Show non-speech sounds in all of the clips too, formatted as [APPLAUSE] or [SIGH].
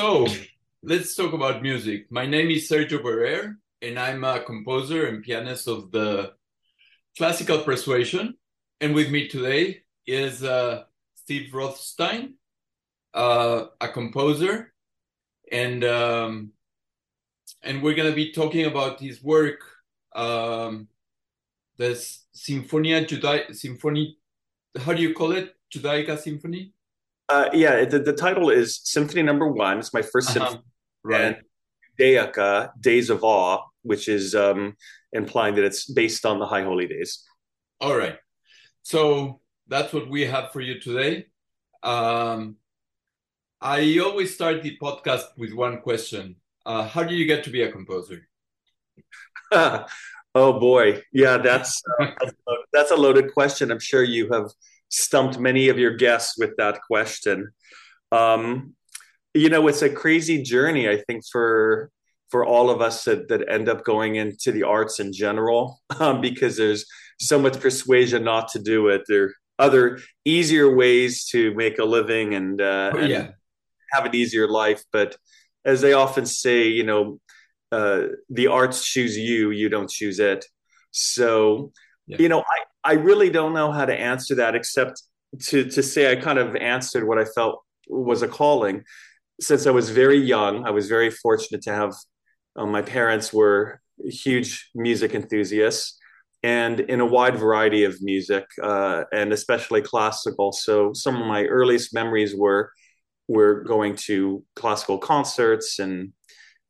So let's talk about music. My name is Sergio Barrer, and I'm a composer and pianist of the classical persuasion. And with me today is uh, Steve Rothstein, uh, a composer, and um, and we're gonna be talking about his work, um, the Sinfonia Judai Symphony. How do you call it? Judaica Symphony. Uh, yeah, the, the title is Symphony Number One. It's my 1st uh-huh. symphony. Right. And Judaica, Days of Awe, which is um, implying that it's based on the High Holy Days. All right. So that's what we have for you today. Um, I always start the podcast with one question. Uh, how do you get to be a composer? [LAUGHS] oh boy, yeah, that's uh, [LAUGHS] that's a loaded question. I'm sure you have stumped many of your guests with that question. Um, you know, it's a crazy journey, I think, for for all of us that, that end up going into the arts in general, um, because there's so much persuasion not to do it. There are other easier ways to make a living and, uh, oh, and have an easier life. But as they often say, you know, uh, the arts choose you, you don't choose it. So, yeah. you know, I, I really don't know how to answer that except to, to say I kind of answered what I felt was a calling. Since I was very young, I was very fortunate to have um, my parents were huge music enthusiasts and in a wide variety of music uh, and especially classical. So some of my earliest memories were were going to classical concerts and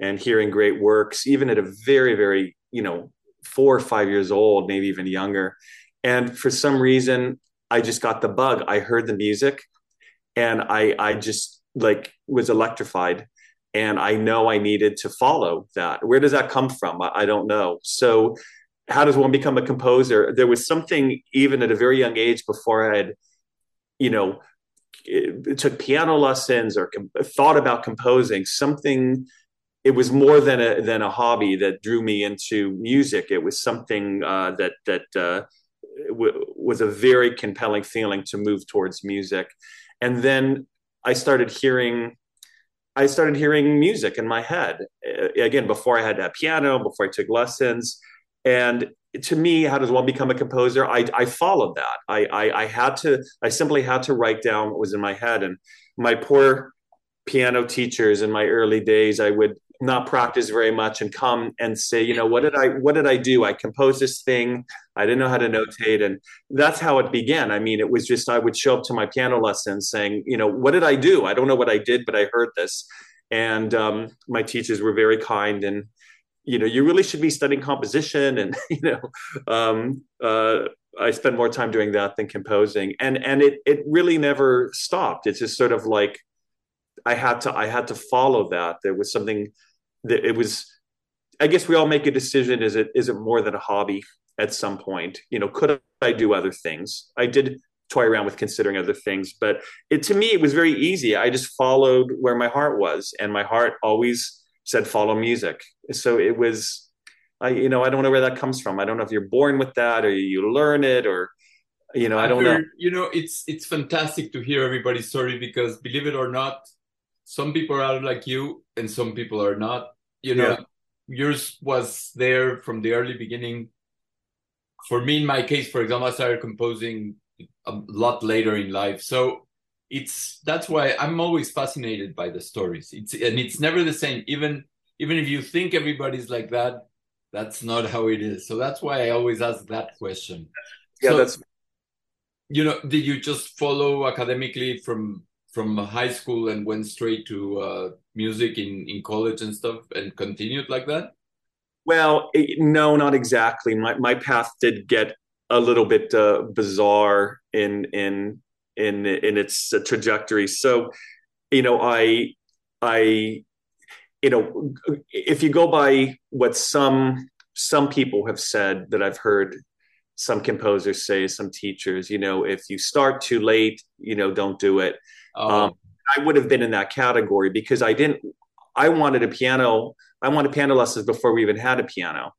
and hearing great works, even at a very very you know four or five years old, maybe even younger. And for some reason, I just got the bug. I heard the music, and I I just like was electrified and I know I needed to follow that. Where does that come from? I, I, don't know. So, how does one become a composer? There was something even at a very young age before I had, you know, took piano lessons or com- thought about composing. Something. It was more than a than a hobby that drew me into music. It was something uh, that that uh, w- was a very compelling feeling to move towards music, and then I started hearing I started hearing music in my head uh, again before I had a piano, before I took lessons, and to me, how does one become a composer? I, I followed that. I, I, I had to. I simply had to write down what was in my head, and my poor piano teachers in my early days, I would not practice very much and come and say, you know, what did I what did I do? I composed this thing. I didn't know how to notate, and that's how it began. I mean, it was just I would show up to my piano lesson saying, you know, what did I do? I don't know what I did, but I heard this, and um, my teachers were very kind and. You know, you really should be studying composition, and [LAUGHS] you know, um, uh, I spend more time doing that than composing, and and it it really never stopped. It's just sort of like I had to I had to follow that. There was something it was i guess we all make a decision is it is it more than a hobby at some point? You know could i do other things? I did toy around with considering other things but it to me it was very easy. I just followed where my heart was and my heart always said follow music. So it was i you know i don't know where that comes from. I don't know if you're born with that or you learn it or you know i don't know. You know it's it's fantastic to hear everybody's story because believe it or not some people are like you and some people are not you know. Yeah. yours was there from the early beginning. For me in my case for example i started composing a lot later in life. So it's that's why i'm always fascinated by the stories. It's and it's never the same. Even even if you think everybody's like that that's not how it is. So that's why i always ask that question. Yeah so, that's you know did you just follow academically from from high school and went straight to uh, music in, in college and stuff and continued like that? Well, it, no, not exactly. My my path did get a little bit uh, bizarre in in in in its uh, trajectory. So, you know, I I you know, if you go by what some some people have said that I've heard some composers say, some teachers, you know, if you start too late, you know, don't do it. Oh. Um, I would have been in that category because I didn't. I wanted a piano. I wanted piano lessons before we even had a piano,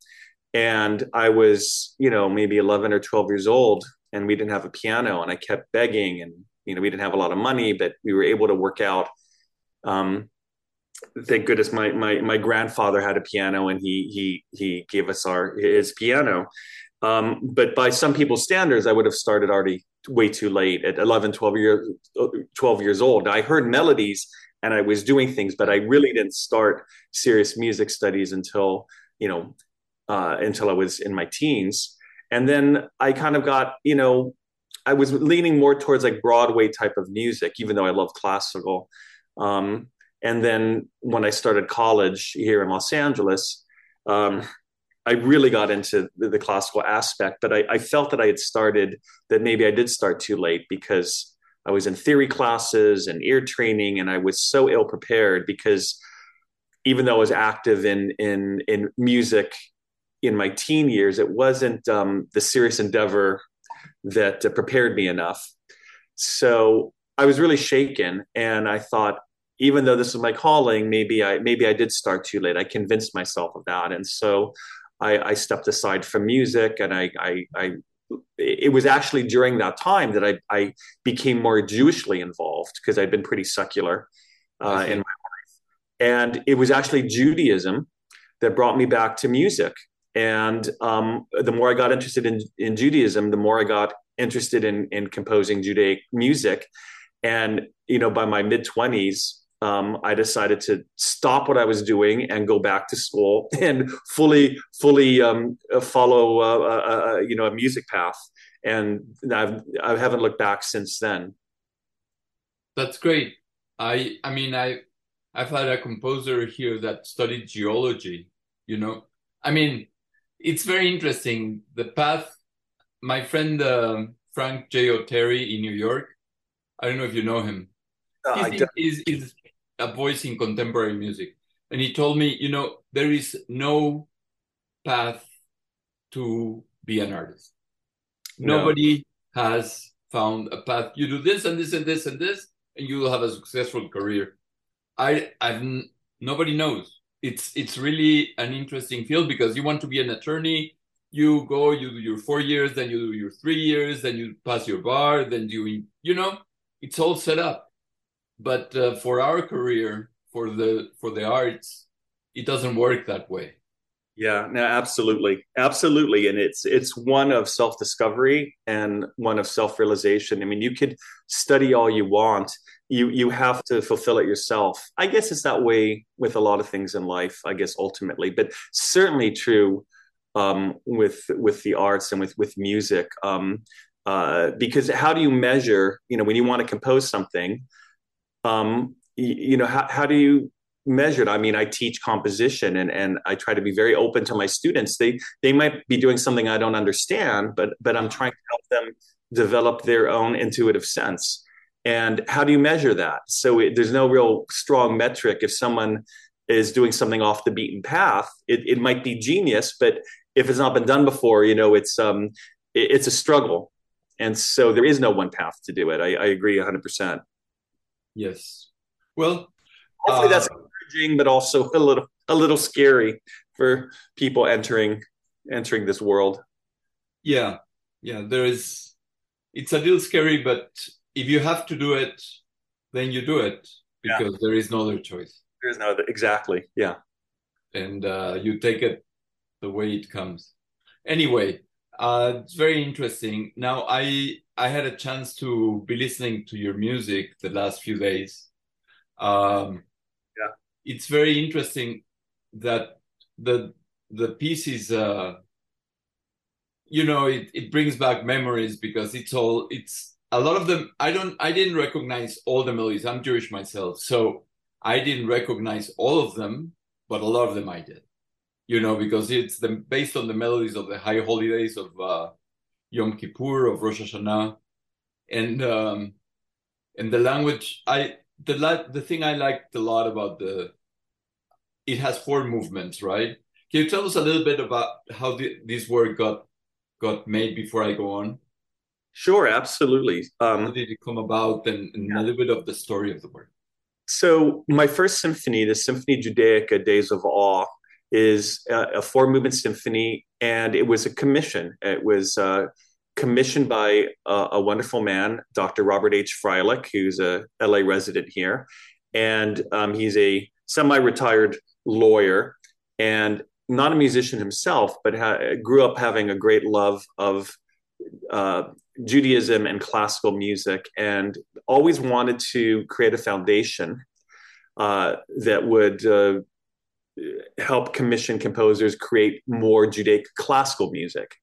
and I was, you know, maybe eleven or twelve years old, and we didn't have a piano, and I kept begging, and you know, we didn't have a lot of money, but we were able to work out um, thank goodness my, my my grandfather had a piano and he he he gave us our his piano um, but by some people's standards i would have started already way too late at 11 12 years 12 years old. I heard melodies and i was doing things but i really didn't start serious music studies until you know uh, until i was in my teens. And then i kind of got you know i was leaning more towards like broadway type of music even though i love classical. Um, and then when I started college here in Los Angeles, um, I really got into the, the classical aspect, but I, I, felt that I had started, that maybe I did start too late because I was in theory classes and ear training, and I was so ill prepared because even though I was active in in in music in my teen years, it wasn't um, the serious endeavor that uh, prepared me enough. So I was really shaken, and I thought, even though this is my calling, maybe I maybe I did start too late. I convinced myself of that, and so I, I stepped aside from music, and I, I, I it was actually during that time that I, I became more Jewishly involved because I'd been pretty secular uh, in my life, and it was actually Judaism that brought me back to music. And um, the more I got interested in, in Judaism, the more I got interested in, in composing Judaic music. And you know, by my mid twenties, um, I decided to stop what I was doing and go back to school [LAUGHS] and fully, fully um, follow, uh, uh, uh, uh, you know, a music path. And I've, I haven't looked back since then. That's great. I, I mean, I, I've had a composer here that studied geology. You know, I mean, it's very interesting. The path. My friend uh, Frank J. Oteri in New York. I don't know if you know him. Uh, he's, he's, a voice in contemporary music. And he told me, you know, there is no path to be an artist. No. Nobody has found a path. You do this and this and this and this, and you will have a successful career. I, I've nobody knows. It's it's really an interesting field because you want to be an attorney. You go, you do your four years, then you do your three years, then you pass your bar, then you you know, it's all set up but uh, for our career for the for the arts it doesn't work that way. Yeah no absolutely. Absolutely. And it's it's one of self-discovery and one of self-realization. I mean you could study all you want. You you have to fulfill it yourself. I guess it's that way with a lot of things in life i guess ultimately. But certainly true um, with with the arts and with with music. Um, uh, because how do you measure you know when you want to compose something um, you, know, how, how do you measure it? I mean, I teach composition and, and I try to be very open to my students. They, they might be doing something I don't understand, but, but I'm trying to help them develop their own intuitive sense. And how do you measure that? So it, there's no real strong metric. If someone is doing something off the beaten path, it, it might be genius, but if it's not been done before, you know, it's um, it, it's a struggle, and so there is no one path to do it. I, I agree 100. Yes. Well, hopefully uh, that's encouraging, but also a little a little scary for people entering entering this world. Yeah, yeah. There is. It's a little scary, but if you have to do it, then you do it because yeah. there is no other choice. There is no other. Exactly. Yeah. And uh, you take it the way it comes. Anyway, uh, it's very interesting. Now, I I had a chance to be listening to your music the last few days. Um, yeah, it's very interesting that the the piece is, uh, you know, it, it brings back memories because it's all it's a lot of them. I don't I didn't recognize all the melodies. I'm Jewish myself, so I didn't recognize all of them, but a lot of them I did. You know, because it's the, based on the melodies of the high holidays of uh, Yom Kippur of Rosh Hashanah, and um, and the language. I the the thing I liked a lot about the it has four movements, right? Can you tell us a little bit about how the, this work got got made before I go on? Sure, absolutely. Um, how did it come about, and, and yeah. a little bit of the story of the work? So, my first symphony, the Symphony Judaica, Days of Awe, is a, a four movement symphony, and it was a commission. It was uh, commissioned by a, a, wonderful man, Dr. Robert H. Freilich, who's a LA resident here, and um, he's a semi-retired lawyer and not a musician himself, but ha- grew up having a great love of uh, Judaism and classical music, and always wanted to create a foundation uh, that would uh, help commission composers create more Judaic classical music,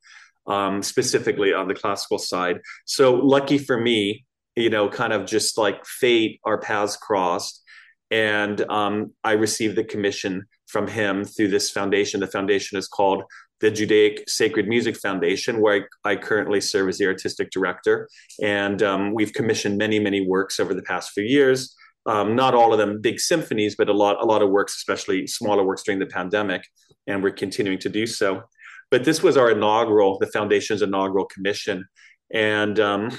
um, specifically on the classical side. So, lucky for me, you know, kind of just like fate, our paths crossed. And um, I received the commission from him through this foundation. The foundation is called the Judaic Sacred Music Foundation, where I, I currently serve as the artistic director. And um, we've commissioned many, many works over the past few years. Um, not all of them big symphonies, but a lot, a lot of works, especially smaller works during the pandemic, and we're continuing to do so. But this was our inaugural, the foundation's inaugural commission, and um,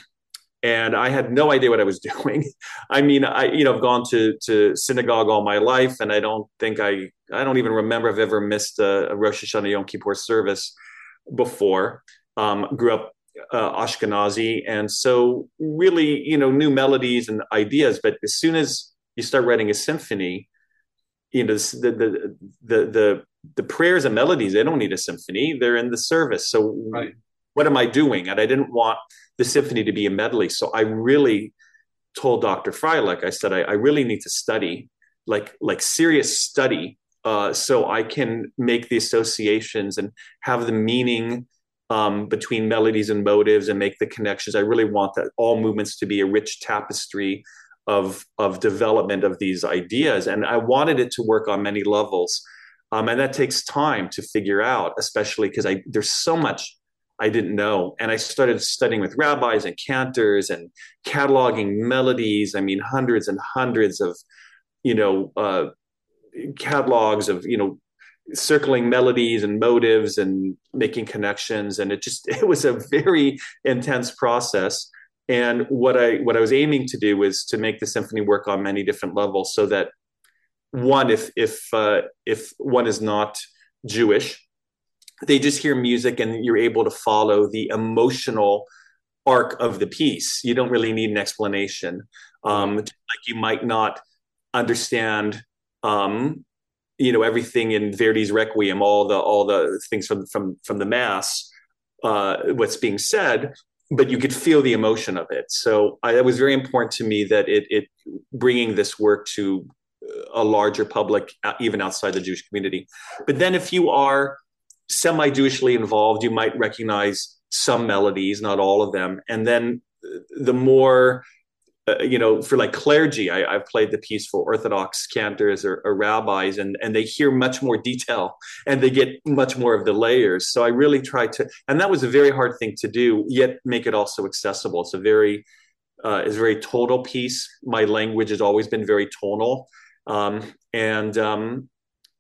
and I had no idea what I was [LAUGHS] doing. I mean, I you know I've gone to to synagogue all my life, and I don't think I I don't even remember I've ever missed a, Rosh Hashanah Yom Kippur service before. Um, grew up uh, Ashkenazi, and so really you know new melodies and ideas. But as soon as you start writing a symphony, you know the the the the, the prayers and melodies they don't need a symphony; they're in the service. So right. what am I doing? And I didn't want the symphony to be a medley. So I really told Dr. Freilich, I said, I, I really need to study, like like serious study, uh, so I can make the associations and have the meaning um, between melodies and motives and make the connections. I really want that all movements to be a rich tapestry of of development of these ideas, and I wanted it to work on many levels. Um, and that takes time to figure out, especially because I there's so much I didn't know. And I started studying with rabbis and cantors and cataloging melodies. I mean, hundreds and hundreds of, you know, uh, catalogs of, you know, circling melodies and motives and making connections. And it just, [LAUGHS] it was a very intense process. And what I, what I was aiming to do was to make the symphony work on many different levels so that one, if, if, uh, if one is not Jewish, they just hear music and you're able to follow the emotional arc of the piece. You don't really need an explanation. Um, like you might not understand, um, you know, everything in Verdi's Requiem, all the all the things from from from the mass, uh, what's being said, but you could feel the emotion of it. So I, it was very important to me that it it bringing this work to a larger public, uh, even outside the Jewish community. But then if you are semi Jewishly involved, you might recognize some melodies, not all of them. And then the more, uh, you know, for like clergy, I, have played the piece for Orthodox cantors or, or, rabbis, and, and they hear much more detail and they get much more of the layers. So I really tried to, and that was a very hard thing to do, yet make it also accessible. It's a very, uh, it's a very tonal piece. My language has always been very tonal. Um, and um,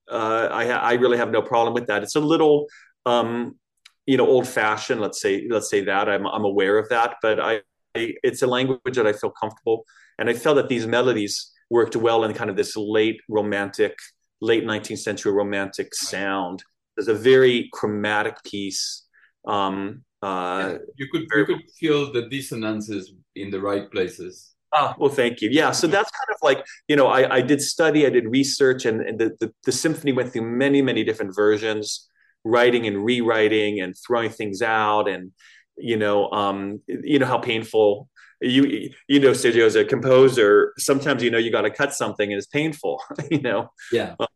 uh, I, I really have no problem with that. It's a little, um, you know, old fashioned. Let's say, let's say that I'm, I'm aware of that, but I, I, it's a language that I feel comfortable, and I felt that these melodies worked well in kind of this late romantic, late 19th century romantic sound. There's a very chromatic piece. Um, uh, yeah, you could you could feel the dissonances in the right places. Ah, well, thank you. Yeah, so that's kind of like you know, I, I did study, I did research, and, and the, the, the symphony went through many many different versions, writing and rewriting and throwing things out, and you know, um, you know how painful you you know, Sergio, as a composer, sometimes you know you got to cut something and it's painful, [LAUGHS] you know. Yeah. Um,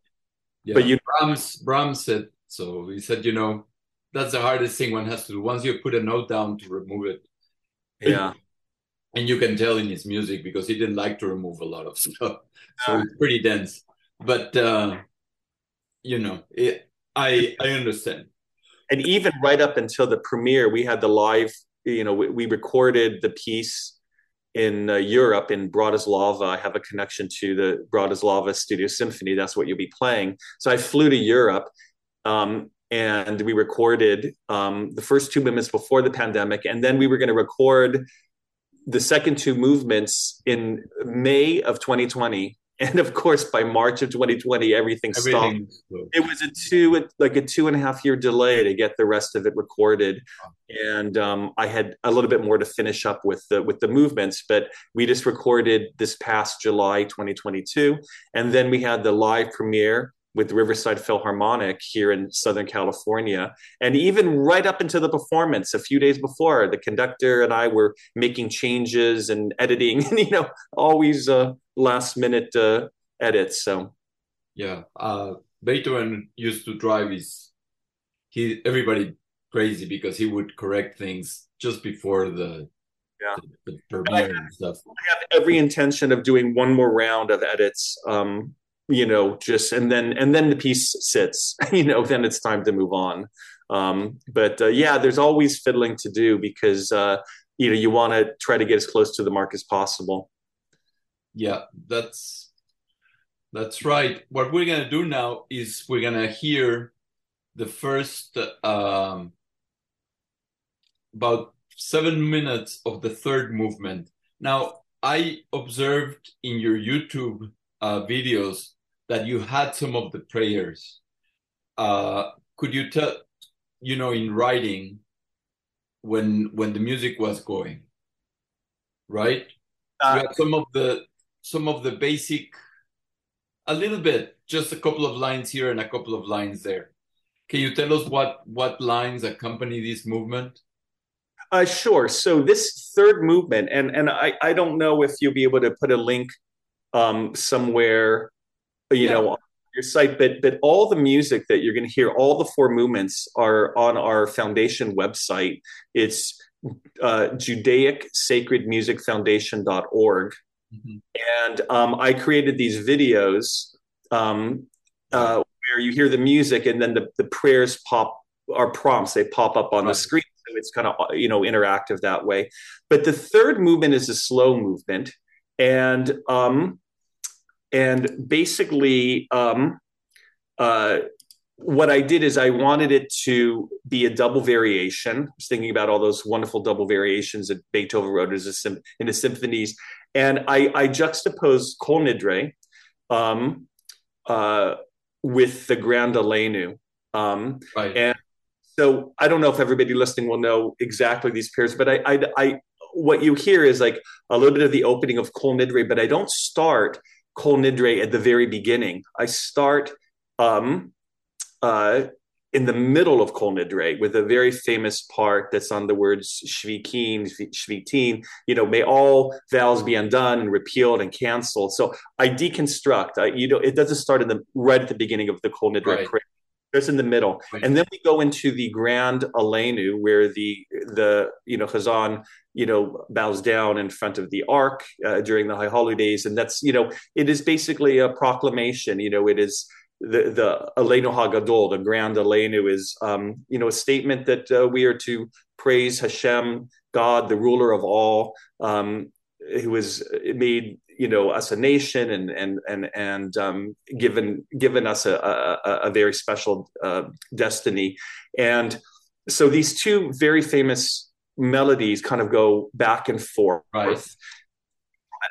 yeah. But you Brahms Brahms said so. He said, you know, that's the hardest thing one has to do. Once you put a note down to remove it, yeah and you can tell in his music because he didn't like to remove a lot of [LAUGHS] stuff so it's pretty dense but uh you know it, i i understand and even right up until the premiere we had the live you know we, we recorded the piece in uh, Europe in Bratislava. I have a connection to the Bratislava Studio Symphony. That's what you'll be playing. So I flew to Europe um, and we recorded um, the first two movements before the pandemic. And then we were going to record the second two movements in May of 2020 and of course by march of 2020 everything, everything stopped. it was a two like a two and a half year delay to get the rest of it recorded. And um, i had a little bit more to finish up with the with the movements but we just recorded this past july 2022 and then we had the live premiere with Riverside Philharmonic here in Southern California. And even right up into the performance, a few days before, the conductor and I were making changes and editing, [LAUGHS] and you know, always uh, last minute uh, edits. So, yeah, uh, Beethoven used to drive his he everybody crazy because he would correct things just before the yeah. the, the premiere and stuff. I have every intention of doing one more round of edits. Um, you know just and then and then the piece sits [LAUGHS] you know then it's time to move on. Um, but uh, yeah there's always fiddling to do because uh, you know you want to try to get as close to the mark as possible. Yeah that's that's right. What we're going to do now is we're going to hear the first um, about seven minutes of the third movement. Now i observed in your youtube uh, videos that you had some of the prayers. Uh, could you tell, you know, in writing, when when the music was going, right? Uh, you had some of the some of the basic, a little bit, just a couple of lines here and a couple of lines there. Can you tell us what what lines accompany this movement? Uh, sure. So this third movement, and and I I don't know if you'll be able to put a link um, somewhere, you yeah. know, on your site, but but all the music that you're going to hear, all the four movements are on our foundation website. It's uh, Judaic Sacred Music Foundation.org. Mm-hmm. And um, I created these videos um, uh, where you hear the music and then the, the prayers pop are prompts. They pop up on right. the screen. So it's kind of, you know, interactive that way. But the third movement is a slow movement and um, and basically um, uh, what I did is I wanted it to be a double variation. I was thinking about all those wonderful double variations that Beethoven wrote as a, in the symphonies, and I, I juxtaposed Kol Nidre um, uh, with the Grand Aleinu. Um, right. And so I don't know if everybody listening will know exactly these pairs, but I, I, I what you hear is like a little bit of the opening of Kol Nidre, but I don't start Kol Nidre at the very beginning. I start um, uh, in the middle of Kol Nidre with a very famous part that's on the words Shvikin, Shvitin, you know, may all vows be undone and repealed and canceled. So I deconstruct. I, you know, it doesn't start in the right at the beginning of the Kol Nidre right. prayer. It's in the middle, right. and then we go into the Grand Aleinu, where the the you know Chazan you know bows down in front of the Ark uh, during the High Holidays, and that's you know it is basically a proclamation. You know, it is the the Aleinu Hagadol, the Grand Aleinu, is um, you know a statement that uh, we are to praise Hashem, God, the ruler of all, um, who has made you know us a nation and and and and um, given given us a, a, a very special uh, destiny and so these two very famous melodies kind of go back and forth. Right.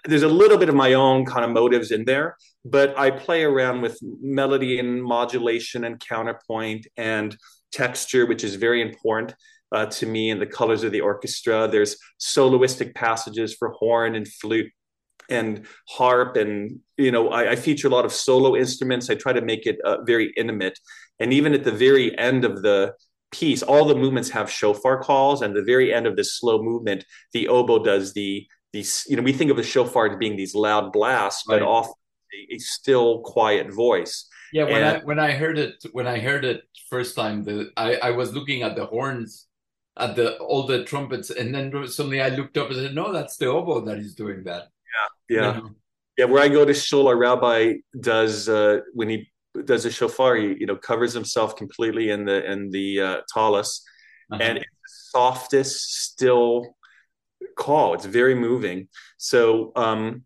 there's a little bit of my own kind of motives in there but i play around with melody and modulation and counterpoint and texture which is very important uh, to me and the colors of the orchestra. There's soloistic passages for horn and flute and harp and you know I, I, feature a lot of solo instruments. I try to make it uh, very intimate. And even at the very end of the piece all the movements have shofar calls and the very end of this slow movement the oboe does the these you know we think of the shofar as being these loud blasts but right. often a, a, still quiet voice yeah when and, i when i heard it when i heard it first time the i i was looking at the horns at the all the trumpets and then suddenly i looked up and said no that's the oboe that is doing that yeah, yeah, yeah. Where I go to shul, our rabbi does uh, when he does a shofar, he you know covers himself completely in the in the uh, tallis, uh-huh. and it's the softest, still call. It's very moving. So. um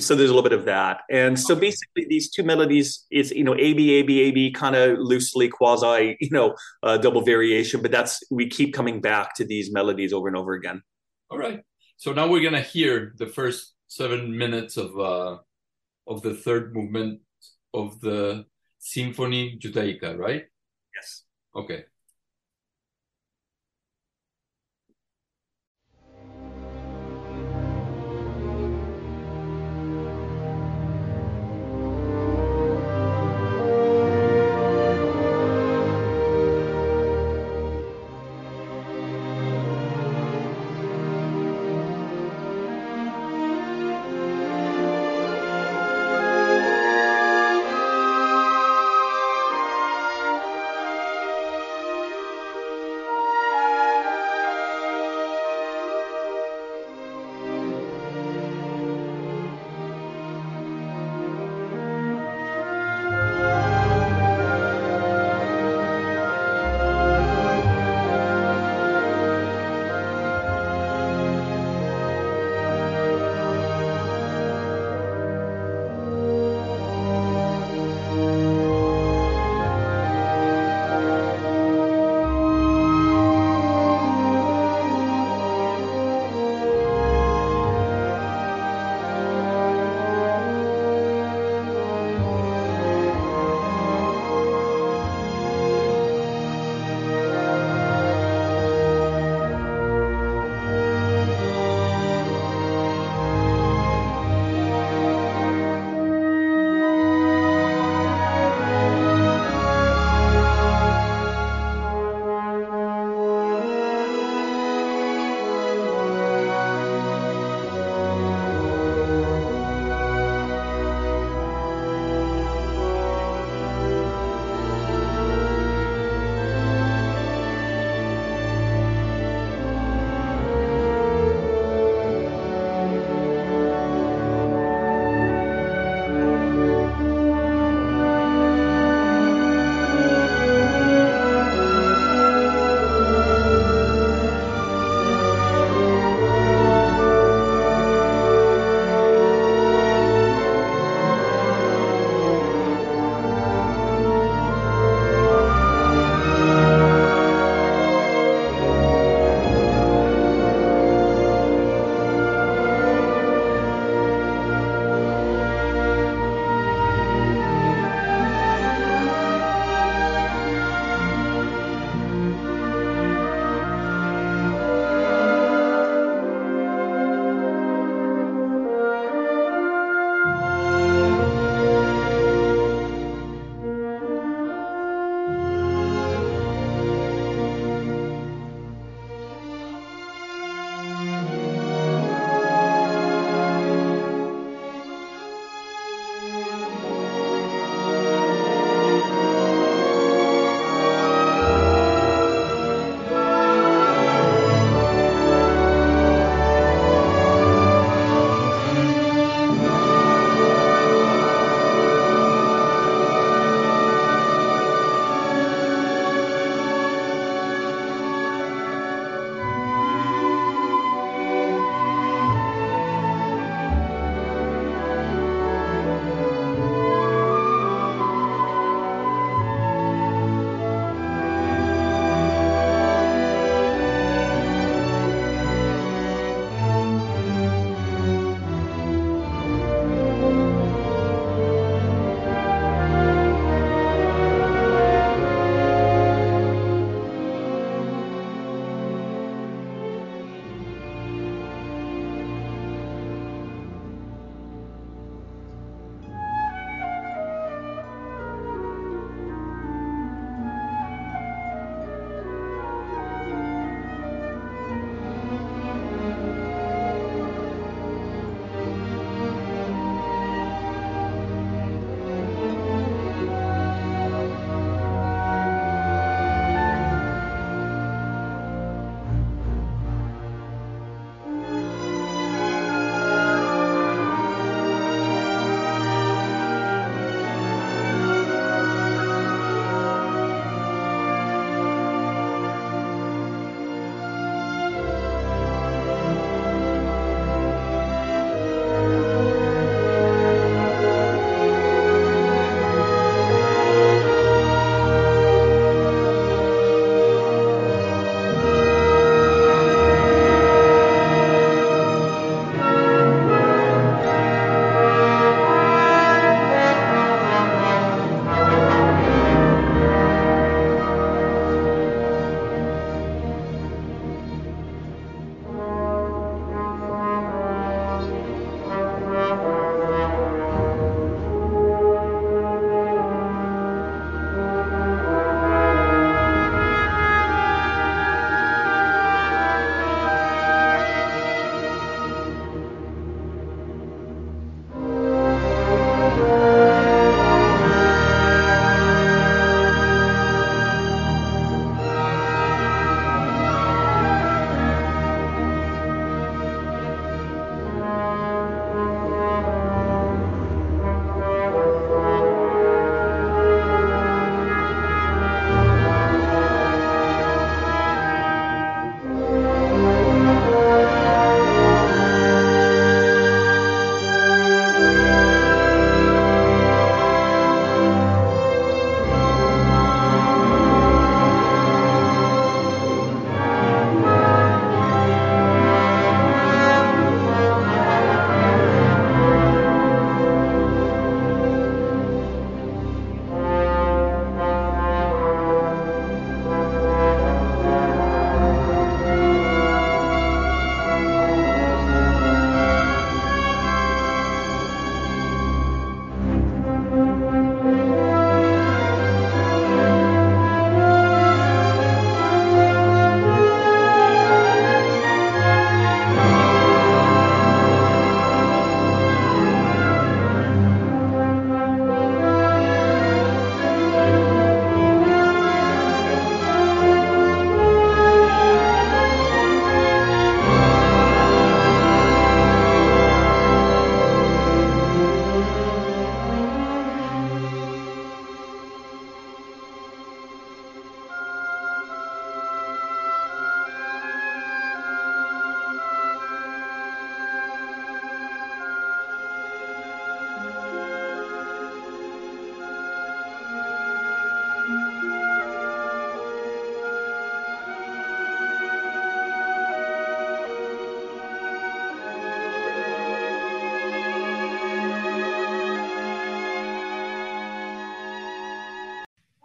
so there's a little bit of that and so basically these two melodies is you know a b a b a b kind of loosely quasi you know uh, double variation but that's we keep coming back to these melodies over and over again all right so now we're gonna hear the first seven minutes of uh, of the third movement of the Symphony Judaica, right? Yes. Okay.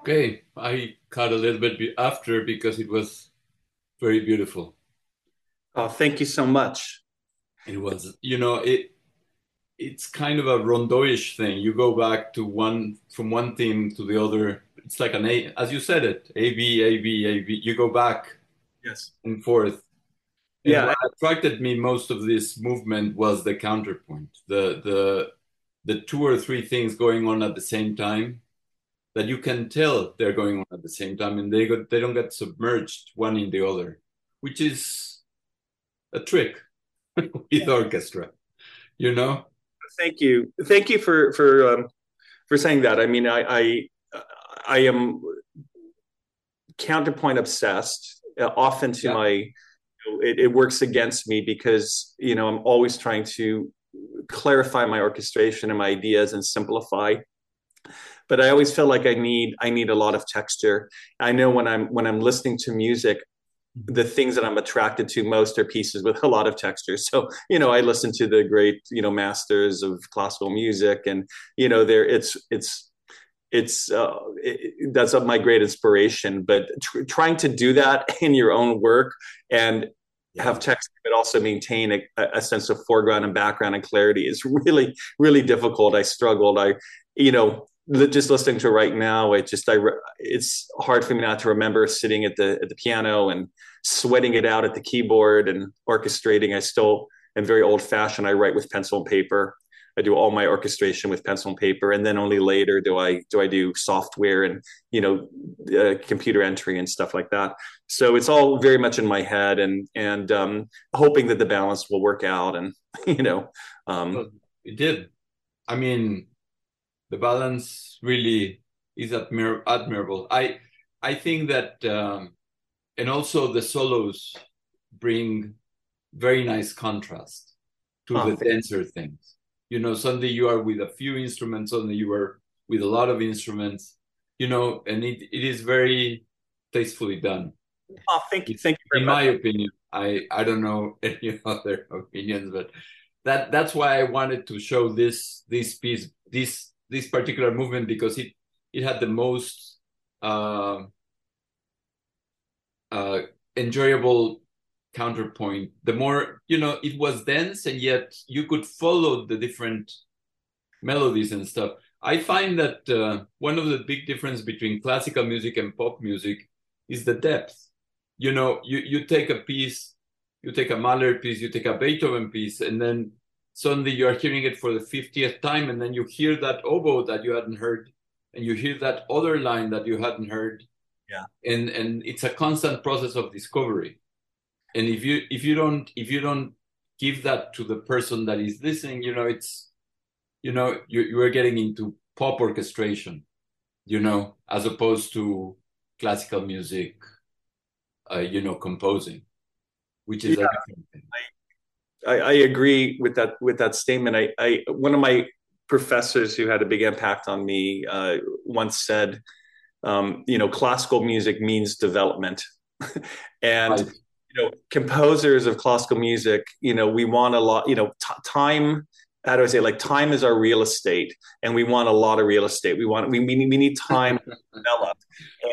Okay, I cut a little bit after because it was very beautiful. Oh, thank you so much. It was, you know, it it's kind of a rondoish thing. You go back to one from one theme to the other. It's like an A, as you said it, A B A B A B. You go back, yes, and forth. And yeah, what attracted me most of this movement was the counterpoint, the the the two or three things going on at the same time that you can tell they're going on at the same time, and they they don't get submerged one in the other, which is a trick [LAUGHS] with orchestra, you know thank you, thank you for for um, for saying that. I mean, I I, I am counterpoint obsessed. Uh, often to yeah. my, you know, it, it works against me because you know I'm always trying to clarify my orchestration and my ideas and simplify but i always feel like i need i need a lot of texture i know when i'm when i'm listening to music the things that I'm attracted to most are pieces with a lot of texture. So, you know, I listen to the great, you know, masters of classical music and, you know, there it's, it's, it's, uh, it, that's my great inspiration, but tr- trying to do that [LAUGHS] in your own work and have text, but also maintain a, a sense of foreground and background and clarity is [LAUGHS] really, really difficult. I struggled. I, you know, just listening to it right now, it just I it's hard for me not to remember sitting at the at the piano and sweating it out at the keyboard and orchestrating. I still am very old fashioned. I write with pencil and paper. I do all my orchestration with pencil and paper, and then only later do I do I do software and you know uh, computer entry and stuff like that. So it's all very much in my head, and and um, hoping that the balance will work out. And [LAUGHS] you know, um, it did. I mean, the balance really is admir- admirable. I I think that, um, and also the solos bring very nice contrast to oh. the denser things. You know, suddenly you are with a few instruments, suddenly you are with a lot of instruments. You know, and it, it is very tastefully done. Oh, thank you, thank you. In much. my opinion, I I don't know [LAUGHS] any other opinions, but that that's why I wanted to show this this piece this this particular movement because it it had the most uh, uh, enjoyable counterpoint. The more you know, it was dense, and yet you could follow the different melodies and stuff. I find that uh, one of the big difference between classical music and pop music is the depth. You know, you you take a piece, you take a Mahler piece, you take a Beethoven piece, and then suddenly you're hearing it for the 50th time and then you hear that oboe that you hadn't heard and you hear that other line that you hadn't heard. Yeah. And and it's a constant process of discovery. And if you if you don't if you don't give that to the person that is listening you know it's you know you, you are getting into pop orchestration you know as opposed to classical music uh, you know composing which is yeah. a different thing. I, I, agree with that with that statement. I, I one of my professors who had a big impact on me uh, once said, um, you know, classical music means development, [LAUGHS] and right. you know, composers of classical music, you know, we want a lot. You know, t- time. How do I say? Like time is our real estate, and we want a lot of real estate. We want we we need, we need time to [LAUGHS] develop,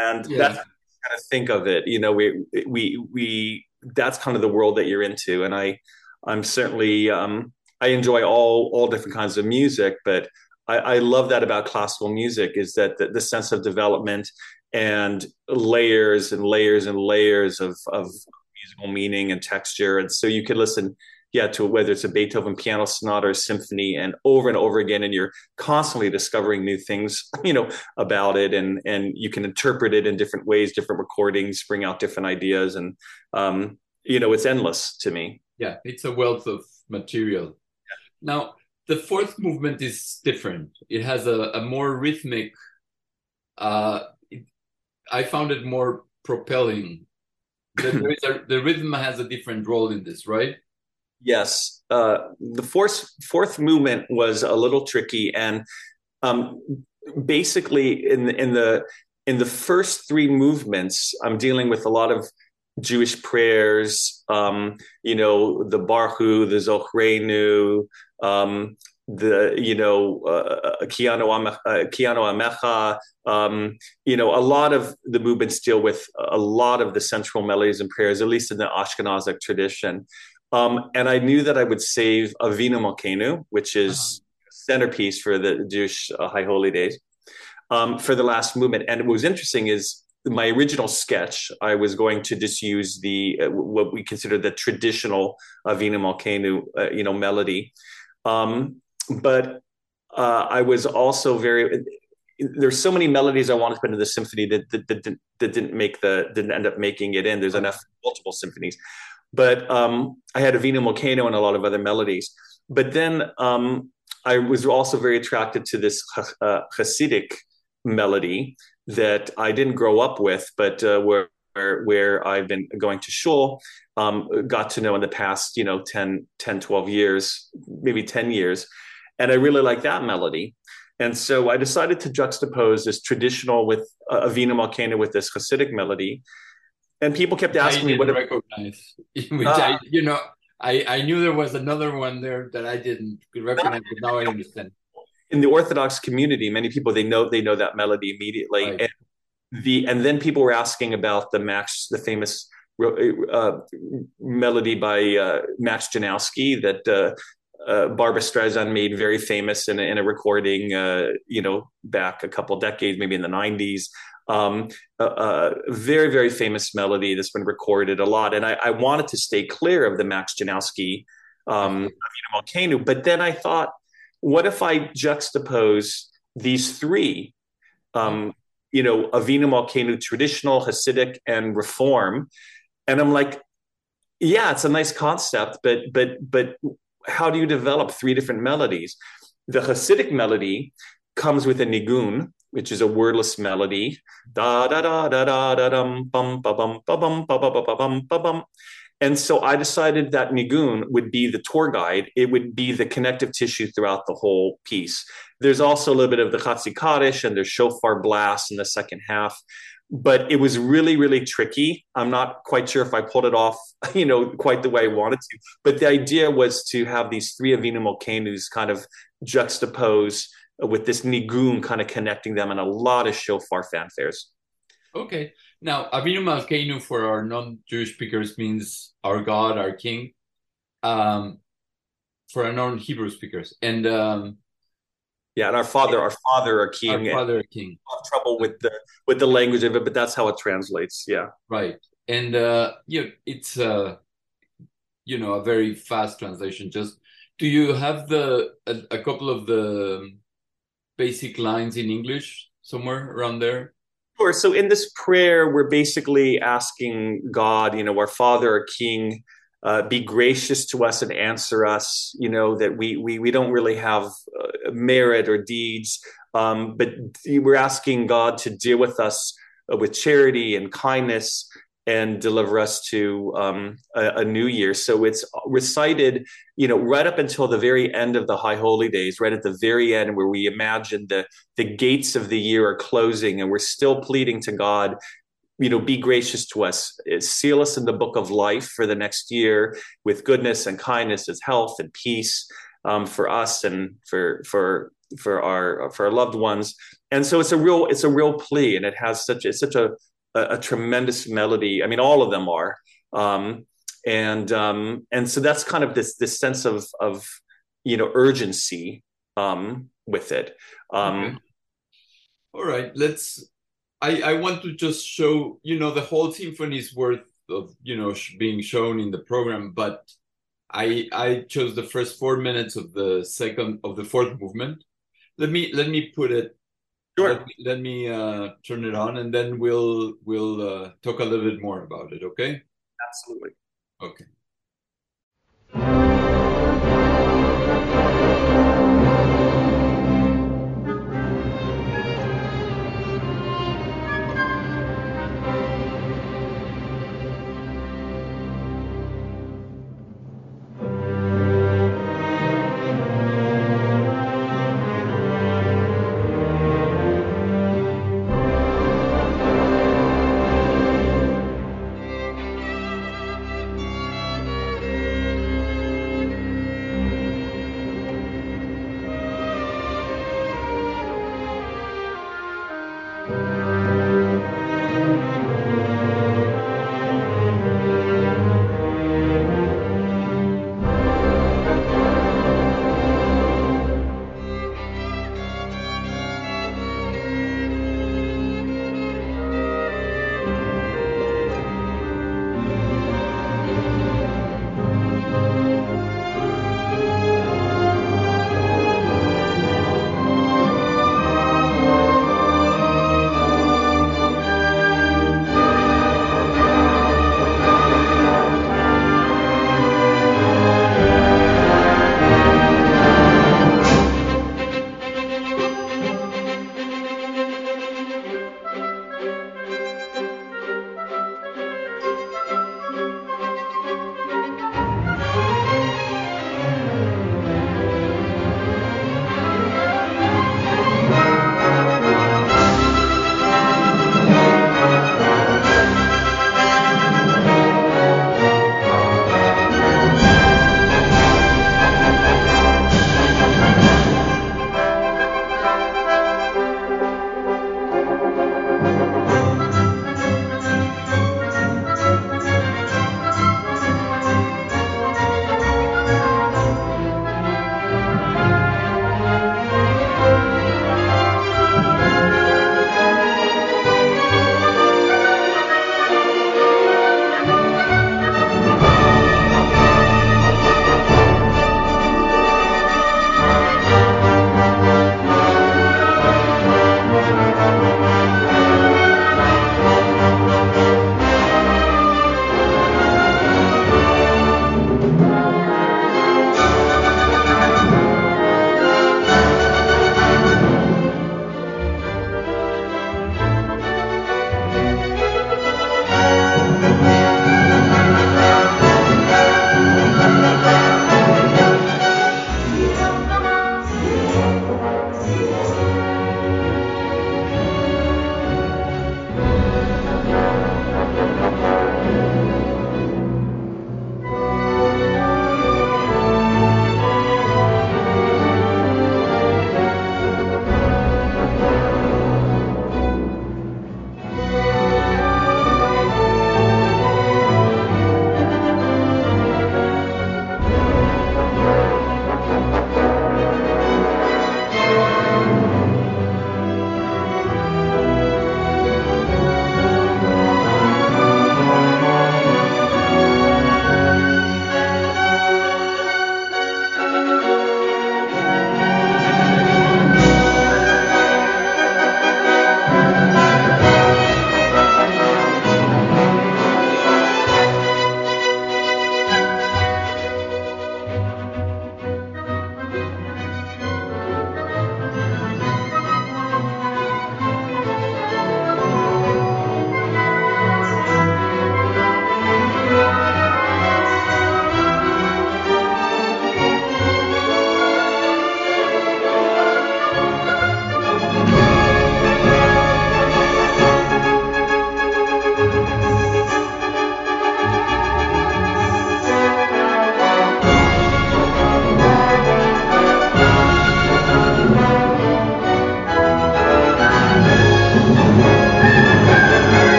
and yeah. that's kind of think of it. You know, we we we that's kind of the world that you're into, and I I'm certainly um, I enjoy all all different kinds of music, but I, I love that about classical music is that the, the, sense of development and layers and layers and layers of, of musical meaning and texture, and so you could listen yeah to whether it's a beethoven piano sonata or symphony and over and over again and you're constantly discovering new things [LAUGHS] you know about it. And and you can interpret it in different ways different recordings bring out different ideas. And um you know it's endless to me yeah it's a wealth of material. Yeah. now the fourth movement is different. It has a, a more rhythmic uh it, i found it more propelling. The, [CLEARS THROAT] a, the rhythm has a different role in this right? Yes. Uh the fourth fourth movement was a little tricky and um basically in in the in the first three movements i'm dealing with a lot of Jewish prayers, um, you know, the Barhu, the Zohrenu, um, the you know uh, Ki Anu Amecha, um, you know a lot of the movements deal with a lot of the central melodies and prayers, at least in the Ashkenazic tradition. Um, and I knew that I would save Avinu Malkeinu, which is uh-huh. centerpiece for the Jewish uh, High Holy Days, um, for the last movement. And what was interesting is my original sketch, I was going to just use the uh, what we consider the traditional Avinu Malkeinu, uh, you know, melody. Um, but uh, I was also very there's so many melodies I wanted to put into the symphony that, that, that, that, didn't make the didn't end up making it in. There's enough multiple symphonies, but um, I had Avinu Malkeinu and a lot of other melodies. But then um, I was also very attracted to this uh, Hasidic melody that I didn't grow up with, but uh, where where I've been going to shul, um, got to know in the past, you know, 10, 10, 12 years, maybe 10 years. And I really like that melody. And so I decided to juxtapose this traditional with uh, Avinu Malkeinu with this Hasidic melody. And people kept asking me what I recognize, [LAUGHS] which uh, I, you know, I, I knew there was another one there that I didn't recognize, but now I understand. In the Orthodox community, many people they know they know that melody immediately, right. and the and then people were asking about the Max, the famous uh, melody by uh, Max Janowski that uh, uh, Barbra Streisand made very famous in a, in a recording, uh, you know, back a couple decades, maybe in the 90s. Um, a, a, very, very famous melody that's been recorded a lot. And I, I wanted to stay clear of the Max Janowski, um, Malkeinu. But then I thought, what if I juxtapose these three, um, you know, Avinu Malkeinu, traditional, Hasidic, and Reform? And I'm like, yeah, it's a nice concept, but but but how do you develop three different melodies? The Hasidic melody comes with a nigun, which is a wordless melody. Da da da da da da dum bum ba bum ba bum ba ba ba bum ba bum. And so I decided that nigun would be the tour guide. It would be the connective tissue throughout the whole piece. There's also a little bit of the Chatzi and there's shofar blast in the second half but it was really really tricky i'm not quite sure if i pulled it off [LAUGHS] you know quite the way i wanted to but the idea was to have these three avinu malkeinus kind of juxtapose with this nigun kind of connecting them and a lot of shofar fanfares okay now avinu malkeinu for our non-jewish speakers means our god our king um, for our non-hebrew speakers and um, yeah, and our father, our father, our king. Our father, king. Trouble with the with the language of it, but that's how it translates. Yeah. Right, and uh, yeah, it's uh, you know, a very fast translation. Just do you have the a, a couple of the basic lines in English somewhere around there? Sure. So in this prayer, we're basically asking God, you know, our Father, our King uh, be gracious to us and answer us. You know that we we we don't really have uh, merit or deeds, um, but we're asking God to deal with us uh, with charity and kindness and deliver us to um, a, a, new year. So it's recited, you know, right up until the very end of the High Holy Days, right at the very end, where we imagine the the gates of the year are closing, and we're still pleading to God you know, be gracious to us, seal us in the book of life for the next year with goodness and kindness, as health and peace um, for us and for for for our for our loved ones. And so it's a real it's a real plea, and it has such it's such a a, a tremendous melody. I mean, all of them are, um, and um, and so that's kind of this this sense of of you know urgency um, with it. Um, okay. All right, let's I, I want to just show, you know, the whole symphony is worth of, you know, sh- being shown in the program, but I I chose the first four minutes of the second of the fourth movement. Let me let me put it. Sure. Let me, let me uh, turn it on, and then we'll we'll uh, talk a little bit more about it. Okay. Absolutely. Okay.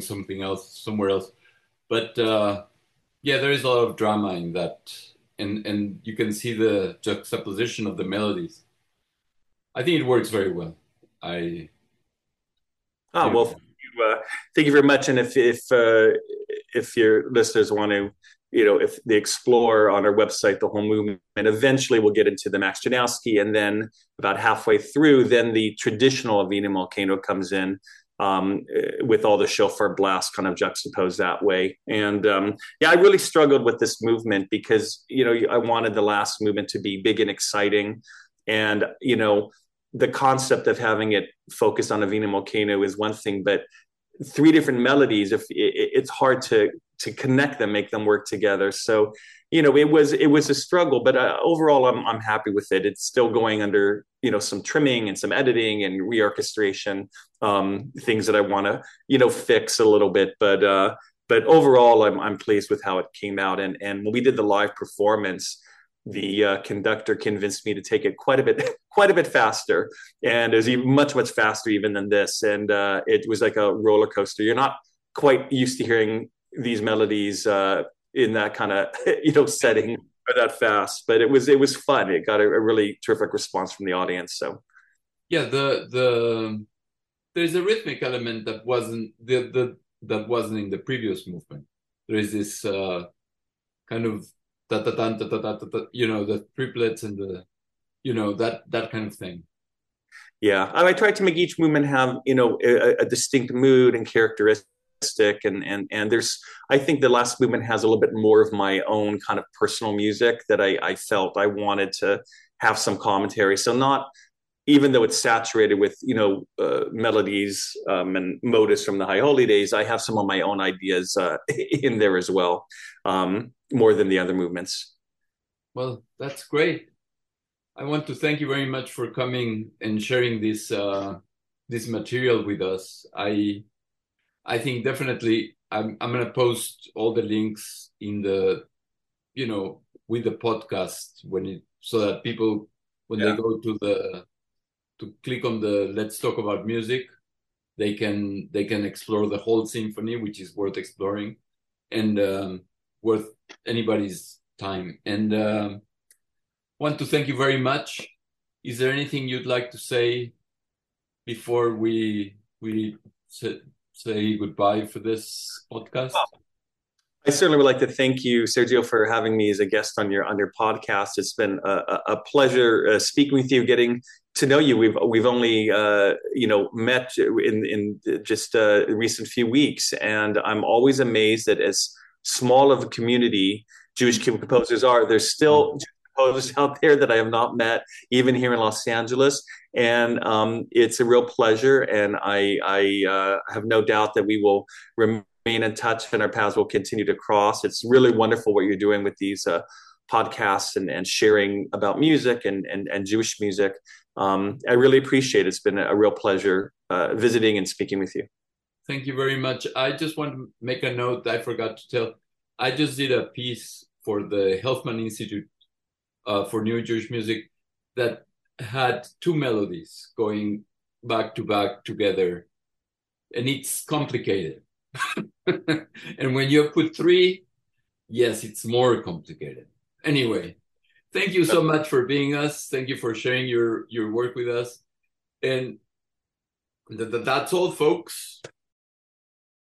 Something else, somewhere else. But uh, yeah, there is a lot of drama in that, and and you can see the juxtaposition of the melodies. I think it works very well. I. Oh well, thank you, uh, thank you very much. And if if uh, if your listeners want to you know, if they explore on our website the whole movement, eventually we'll get into the Max Janowski, and then about halfway through, then the traditional Avinu Malkeinu comes in um, with all the shofar blasts kind of juxtaposed that way. And um, yeah, I really struggled with this movement because you know I wanted the last movement to be big and exciting, and you know the concept of having it focused on a Avinu Malkeinu is one thing, but three different melodies if it, it's hard to to connect them make them work together so you know it was it was a struggle but uh, overall I'm, I'm happy with it. It's still going under you know some trimming and some editing and reorchestration um, things that i want to you know fix a little bit but uh but overall I'm, I'm pleased with how it came out. And and when we did the live performance the uh, conductor convinced me to take it quite a bit [LAUGHS] quite a bit faster. And it was even much much faster even than this. And uh, it was like a roller coaster. You're not quite used to hearing these melodies uh, in that kind of [LAUGHS] you know setting or that fast but it was it was fun. It got a, a really terrific response from the audience so. Yeah the the there's a rhythmic element that wasn't the the that wasn't in the previous movement. There is this uh, kind of da da da da da da you know the triplets and the you know that that kind of thing. Yeah i tried to make each movement have you know a, a distinct mood and characteristic and and and there's i think the last movement has a little bit more of my own kind of personal music that i i felt i wanted to have some commentary. So not even though it's saturated with you know uh, melodies um, and motives from the high holy days i have some of my own ideas uh, [LAUGHS] in there as well um, more than the other movements. Well that's great. I want to thank you very much for coming and sharing this uh, this material with us. I i think definitely i'm, I'm going to post all the links in the you know with the podcast when it so that people when yeah. they go to the to click on the let's talk about music they can they can explore the whole symphony which is worth exploring and um, worth anybody's time and um, want to thank you very much is there anything you'd like to say before we we say, goodbye for this podcast I certainly would like to thank you, Sergio, for having me as a guest on your on your podcast. It's been a, a pleasure uh, speaking with you, getting to know you. We've we've only uh, you know met in in just uh, recent few weeks, and I'm always amazed that as small of a community Jewish composers are, there's still [LAUGHS] out there that I have not met, even here in Los Angeles, and um, it's a real pleasure. And I I uh, have no doubt that we will remain in touch and our paths will continue to cross. It's really wonderful what you're doing with these. Uh, podcasts and, and sharing about music and, and, and Jewish music um, I really appreciate it. It's been a real pleasure uh, visiting and speaking with you. Thank you very much. I just want to make a note I forgot to tell. I just did a piece for the Helfman Institute uh, for New Jewish Music that had two melodies going back to back together, and it's complicated. [LAUGHS] and when you put three, yes, it's more complicated. Anyway, thank you so much for being us. Thank you for sharing your your work with us. And th- th- that's all, folks.